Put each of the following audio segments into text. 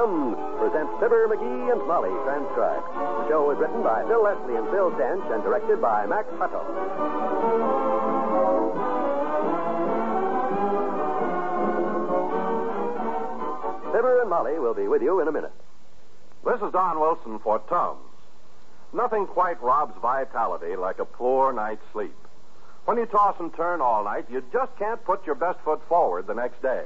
And Tums present Fibber McGee and Molly transcribed. The show was written by Phil Leslie and Phil Dench and directed by Max Hutto. Fibber and Molly will be with you in a minute. This is Don Wilson for Tums. Nothing quite robs vitality like a poor night's sleep. When you toss and turn all night, you just can't put your best foot forward the next day.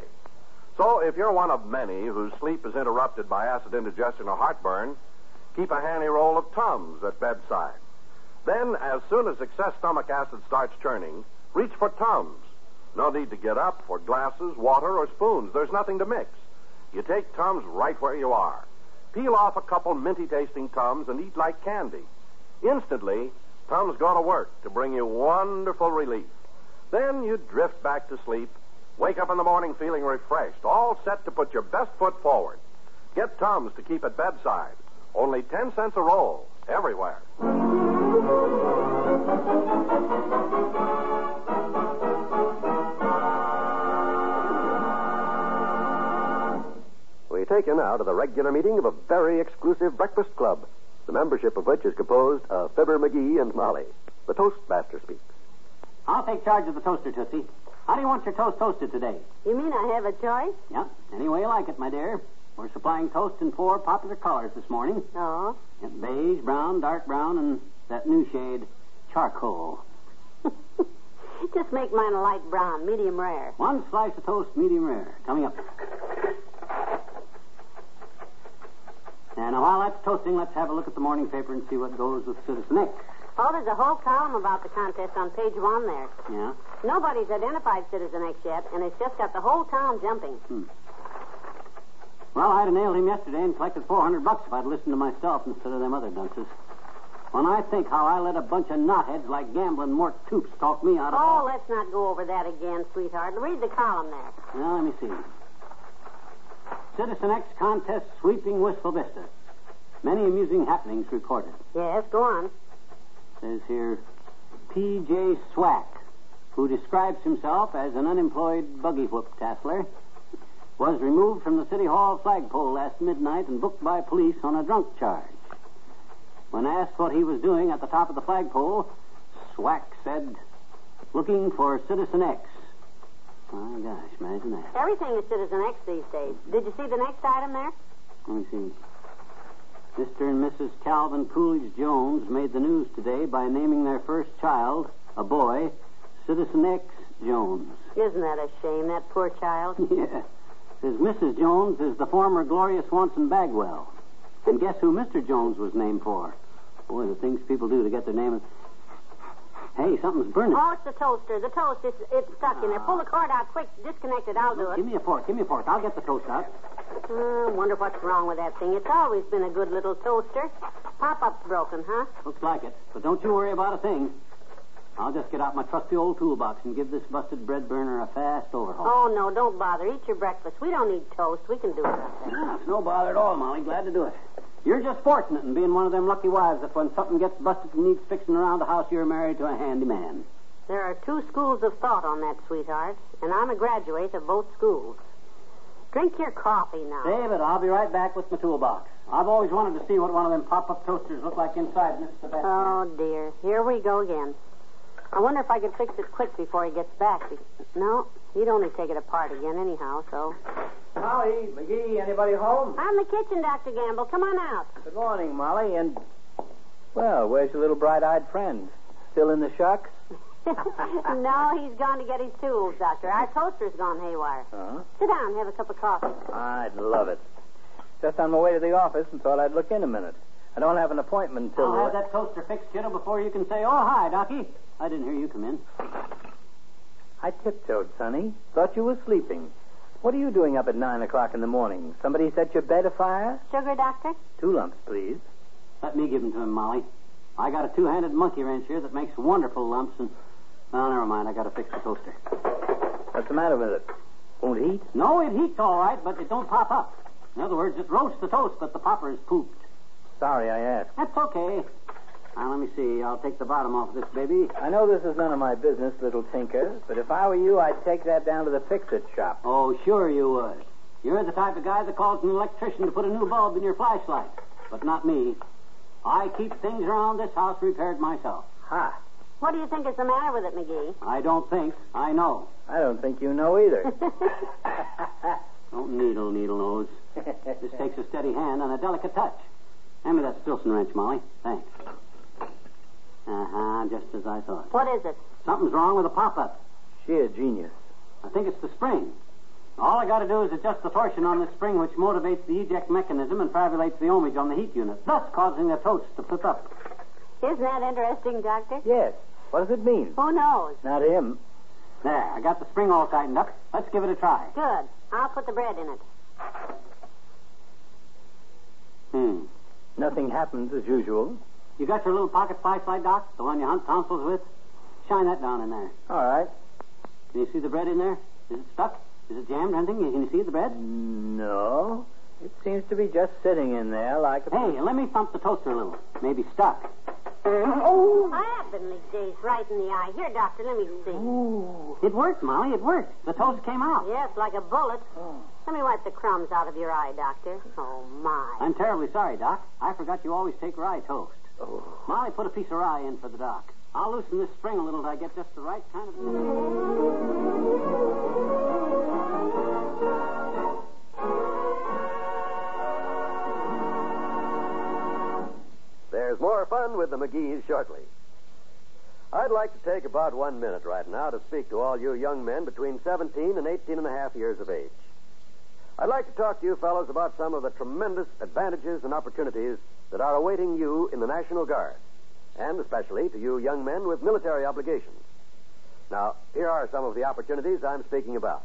So if you're one of many whose sleep is interrupted by acid indigestion or heartburn, keep a handy roll of Tums at bedside. Then, as soon as excess stomach acid starts churning, reach for Tums. No need to get up for glasses, water, or spoons. There's nothing to mix. You take Tums right where you are. Peel off a couple minty tasting Tums and eat like candy. Instantly, Tums go to work to bring you wonderful relief. Then you drift back to sleep, wake up in the morning feeling refreshed, all set to put your best foot forward. Get Tums to keep at bedside. Only 10 cents a roll, everywhere. We take you now to the regular meeting of a very exclusive breakfast club, the membership of which is composed of Fibber McGee and Molly. The Toastmaster speaks. I'll take charge of the toaster, Tootsie. How do you want your toast toasted today? You mean I have a choice? Yep, any way you like it, my dear. We're supplying toast in four popular colors this morning. Oh. Beige, brown, dark brown, and that new shade, charcoal. Just make mine a light brown, medium rare. One slice of toast, medium rare. Coming up. And while that's toasting, let's have a look at the morning paper and see what goes with Citizen X. Oh, there's a whole column about the contest on page one there. Yeah? Nobody's identified Citizen X yet, and it's just got the whole town jumping. Hmm. Well, I'd have nailed him yesterday and collected 400 bucks if I'd listened to myself instead of them other dunces. When I think how I let a bunch of knotheads like gambling Mort Toops talk me out of... Oh, let's not go over that again, sweetheart. Read the column there. Now, let me see. Citizen X contest sweeping Wistful Vista. Many amusing happenings recorded. Yes, go on. Says here, P.J. Swack, who describes himself as an unemployed buggy whoop tassler, was removed from the City Hall flagpole last midnight and booked by police on a drunk charge. When asked what he was doing at the top of the flagpole, Swack said, looking for Citizen X. My gosh, imagine that. Everything is Citizen X these days. Did you see the next item there? Let me see. Mr. and Mrs. Calvin Coolidge Jones made the news today by naming their first child, a boy, Citizen X Jones. Isn't that a shame, that poor child? yeah. Says Mrs. Jones is the former Gloria Swanson Bagwell. And guess who Mr. Jones was named for? Boy, the things people do to get their name. Hey, something's burning. Oh, it's the toaster. The toast, is it's stuck in there. Pull the cord out quick. Disconnect it. I'll do it. Give me a fork. Give me a fork. I'll get the toast out. Uh, wonder what's wrong with that thing. It's always been a good little toaster. Pop-up's broken, huh? Looks like it. But don't you worry about a thing. I'll just get out my trusty old toolbox and give this busted bread burner a fast overhaul. Oh, no, don't bother. Eat your breakfast. We don't need toast. We can do it. Ah, it's no bother at all, Molly. Glad to do it. You're just fortunate in being one of them lucky wives that when something gets busted and needs fixing around the house, you're married to a handy man. There are two schools of thought on that, sweetheart, and I'm a graduate of both schools. Drink your coffee now. David. I'll be right back with my toolbox. I've always wanted to see what one of them pop-up toasters look like inside, Mr. Sebastian. Oh, dear. Here we go again. I wonder if I could fix it quick before he gets back. No, he'd only take it apart again anyhow, so. Molly, McGee, anybody home? I'm in the kitchen, Dr. Gamble. Come on out. Good morning, Molly, and. Well, where's your little bright eyed friend? Still in the shucks? no, he's gone to get his tools, Doctor. Our toaster's gone haywire. Huh? Sit down, have a cup of coffee. I'd love it. Just on my way to the office and thought I'd look in a minute. I don't have an appointment until. I'll have that toaster fixed, kiddo, before you can say, oh, hi, Docky. I didn't hear you come in. I tiptoed, Sonny. Thought you were sleeping. What are you doing up at nine o'clock in the morning? Somebody set your bed afire? Sugar, Doctor? Two lumps, please. Let me give them to him, Molly. I got a two-handed monkey wrench here that makes wonderful lumps, and... Well, never mind. I got to fix the toaster. What's the matter with it? Won't heat? No, it heats all right, but it don't pop up. In other words, it roasts the toast, but the popper is pooped. Sorry I asked. That's okay. Now, let me see. I'll take the bottom off this baby. I know this is none of my business, little tinker, but if I were you, I'd take that down to the fix-it shop. Oh, sure you would. You're the type of guy that calls an electrician to put a new bulb in your flashlight. But not me. I keep things around this house repaired myself. Ha! What do you think is the matter with it, McGee? I don't think. I know. I don't think you know either. Don't needle, needle nose. This takes a steady hand and a delicate touch. Hand me that Stillson wrench, Molly. Thanks. Uh-huh, just as I thought. What is it? Something's wrong with the pop-up. Sheer genius. I think it's the spring. All I got to do is adjust the torsion on this spring, which motivates the eject mechanism and fabulates the ohmage on the heat unit, thus causing the toast to flip up. Isn't that interesting, Doctor? Yes. What does it mean? Who knows? Not him. There, I got the spring all tightened up. Let's give it a try. Good. I'll put the bread in it. Hmm. Nothing happens as usual. You got your little pocket flashlight, Doc? The one you hunt tonsils with? Shine that down in there. All right. Can you see the bread in there? Is it stuck? Is it jammed or anything? Can you see the bread? No. It seems to be just sitting in there like a. Hey, let me thump the toaster a little. Maybe stuck. Oh! I have been heavenly days, right in the eye. Here, Doctor, let me see. It worked, Molly. It worked. The toast came out. Yes, like a bullet. Oh. Let me wipe the crumbs out of your eye, Doctor. Oh, my. I'm terribly sorry, Doc. I forgot you always take rye toast. Oh. Molly, put a piece of rye in for the doc. I'll loosen this spring a little till I get just the right kind of. There's more fun with the McGees shortly. I'd like to take about one minute right now to speak to all you young men between 17 and 18 and a half years of age. I'd like to talk to you fellows about some of the tremendous advantages and opportunities that are awaiting you in the National Guard, and especially to you young men with military obligations. Now, here are some of the opportunities I'm speaking about.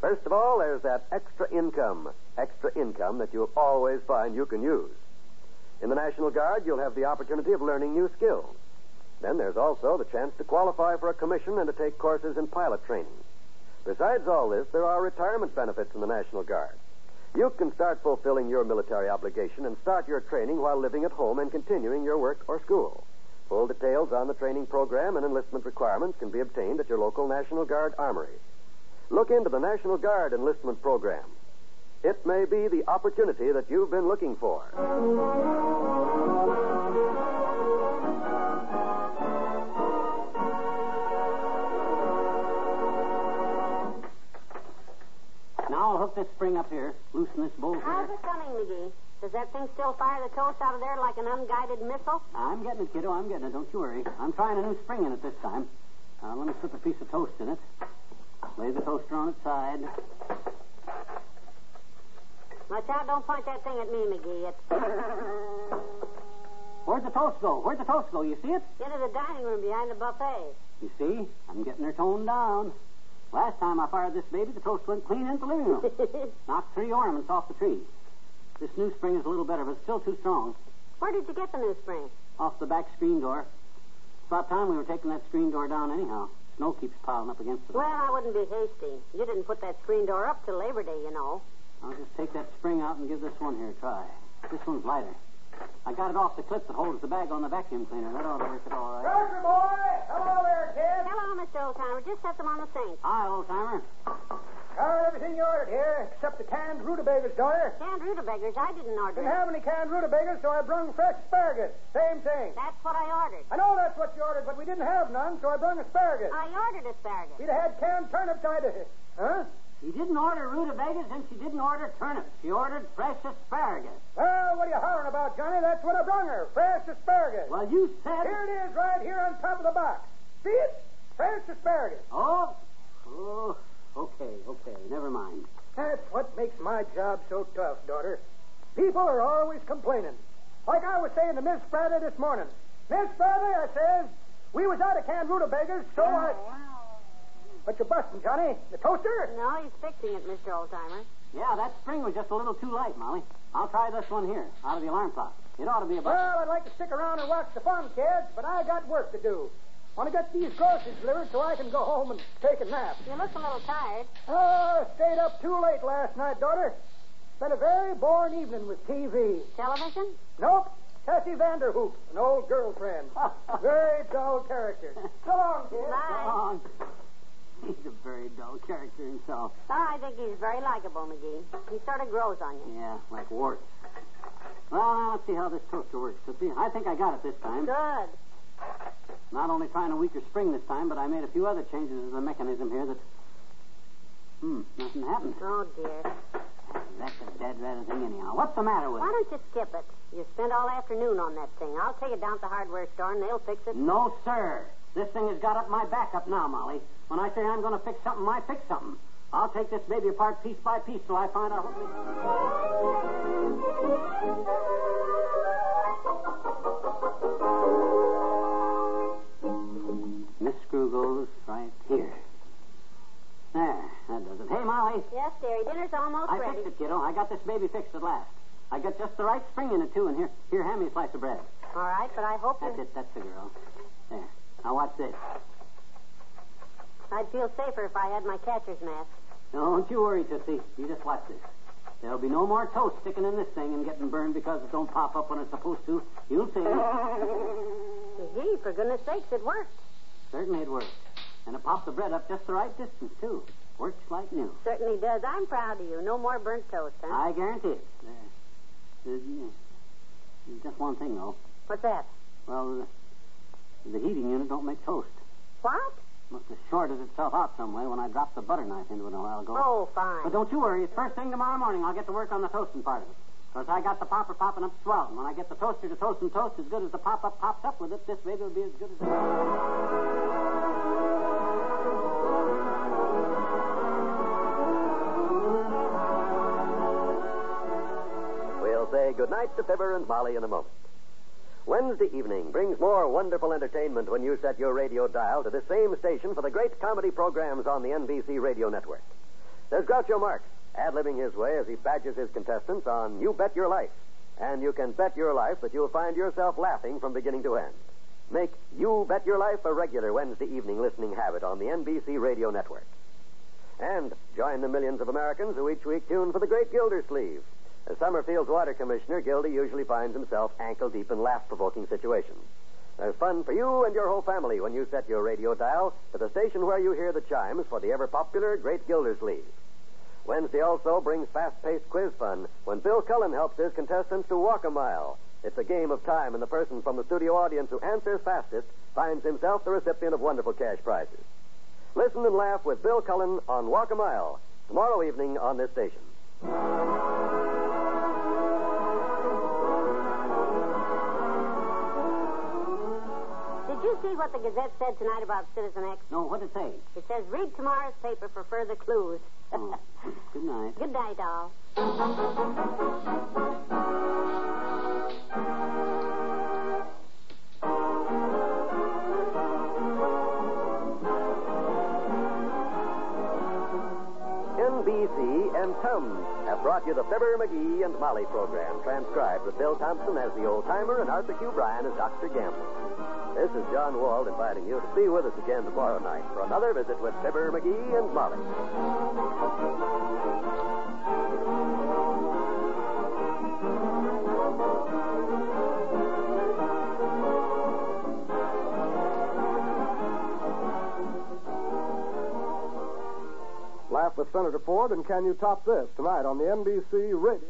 First of all, there's that extra income, extra income that you'll always find you can use. In the National Guard, you'll have the opportunity of learning new skills. Then there's also the chance to qualify for a commission and to take courses in pilot training. Besides all this, there are retirement benefits in the National Guard. You can start fulfilling your military obligation and start your training while living at home and continuing your work or school. Full details on the training program and enlistment requirements can be obtained at your local National Guard armory. Look into the National Guard enlistment program. It may be the opportunity that you've been looking for. This spring up here, loosen this bolt How's it coming, McGee? Does that thing still fire the toast out of there like an unguided missile? I'm getting it, kiddo. I'm getting it. Don't you worry. I'm trying a new spring in it this time. Now, let me slip a piece of toast in it. Lay the toaster on its side. Watch out, don't point that thing at me, McGee. It's Where'd the toast go? Where'd the toast go? You see it? into the dining room behind the buffet. You see? I'm getting her toned down. Last time I fired this baby, the toast went clean into the living room. Knocked three ornaments off the tree. This new spring is a little better, but it's still too strong. Where did you get the new spring? Off the back screen door. It's about time we were taking that screen door down anyhow. Snow keeps piling up against it. Well, I wouldn't be hasty. You didn't put that screen door up till Labor Day, you know. I'll just take that spring out and give this one here a try. This one's lighter. I got it off the clip that holds the bag on the vacuum cleaner. That ought to work it all right. Grocer boy! Hello there, kid. Hello, Mr. Oldtimer. Just set them on the sink. Hi, Oldtimer. Got everything you ordered here, except the canned rutabagas, daughter. Canned rutabagas, I didn't order Didn't it. have any canned rutabagas, so I brung fresh asparagus. Same thing. That's what I ordered. I know that's what you ordered, but we didn't have none, so I brung asparagus. I ordered asparagus. We'd have had canned turnips, I'd have... Huh? She didn't order rutabagas and she didn't order turnips. She ordered fresh asparagus. Well, what are you hollering about, Johnny? That's what I brung her. Fresh asparagus. Well, you said. Here it is, right here on top of the box. See it? Fresh asparagus. Oh. Oh. Okay, okay. Never mind. That's what makes my job so tough, daughter. People are always complaining. Like I was saying to Miss Bradley this morning. Miss Bradley, I says, we was out of canned rutabagas, so I... What you busting, Johnny? The toaster? No, he's fixing it, Mr. Oldtimer. Yeah, that spring was just a little too light, Molly. I'll try this one here, out of the alarm clock. It ought to be about. Well, I'd like to stick around and watch the fun, kids, but I got work to do. Want to get these groceries delivered so I can go home and take a nap. You look a little tired. Oh, stayed up too late last night, daughter. Been a very boring evening with TV. Television? Nope. Tessie Vanderhoop, an old girlfriend. very dull character. So long, kids. Bye. Oh, he's a very dull character himself. Oh, I think he's very likable, McGee. He sort of grows on you. Yeah, like warts. Well, now let's see how this toaster works, Tootsie. I think I got it this time. Good. Not only trying a weaker spring this time, but I made a few other changes to the mechanism here that. Hmm, nothing happened. Oh, dear. That's a dead red thing, anyhow. What's the matter with Why it? don't you skip it? You spent all afternoon on that thing. I'll take it down to the hardware store and they'll fix it. No, sir. This thing has got up my back up now, Molly. When I say I'm going to fix something, I fix something. I'll take this baby apart piece by piece till I find out what. This screw goes right here. There, that does it. Hey, Molly. Yes, dearie. Dinner's almost I ready. I fixed it, kiddo. I got this baby fixed at last. I got just the right spring in it, too. And here, here, hand me a slice of bread. All right, but I hope That's you... it. That's the girl. There. Now watch this. I'd feel safer if I had my catcher's mask. Don't you worry, Tootsie. You just watch this. There'll be no more toast sticking in this thing and getting burned because it don't pop up when it's supposed to. You'll see. Gee, for goodness sakes, it worked. Certainly it worked. And it popped the bread up just the right distance, too. Works like new. Certainly does. I'm proud of you. No more burnt toast, huh? I guarantee it. There's, uh, there's just one thing, though. What's that? Well, the, the heating unit don't make toast. What? Must have shorted itself out some way when I dropped the butter knife into it a while ago. Oh, fine. But don't you worry. It's first thing tomorrow morning. I'll get to work on the toasting part of it. Because I got the popper popping up swell. And when I get the toaster to toast and toast as good as the pop up pops up with it, this baby will be as good as. We'll say goodnight to Fibber and Molly in a moment. Wednesday evening brings more wonderful entertainment when you set your radio dial to the same station for the great comedy programs on the NBC radio network. There's Groucho Marx, ad-libbing his way as he badgers his contestants on You Bet Your Life. And you can bet your life that you'll find yourself laughing from beginning to end. Make You Bet Your Life a regular Wednesday evening listening habit on the NBC radio network. And join the millions of Americans who each week tune for the great Gildersleeve. As Summerfield's water commissioner, Gildy usually finds himself ankle deep in laugh provoking situations. There's fun for you and your whole family when you set your radio dial to the station where you hear the chimes for the ever popular Great Gildersleeve. Wednesday also brings fast paced quiz fun when Bill Cullen helps his contestants to walk a mile. It's a game of time, and the person from the studio audience who answers fastest finds himself the recipient of wonderful cash prizes. Listen and laugh with Bill Cullen on Walk a Mile tomorrow evening on this station. Did you see what the Gazette said tonight about Citizen X? No, what did it say? It says, read tomorrow's paper for further clues. Oh, good night. Good night, all. Brought you the Fibber, McGee, and Molly program, transcribed with Bill Thompson as the old timer and Arthur Q. Bryan as Dr. Gamble. This is John Wald inviting you to be with us again tomorrow night for another visit with Fibber, McGee, and Molly. With Senator Ford and Can You Top This tonight on the NBC Radio.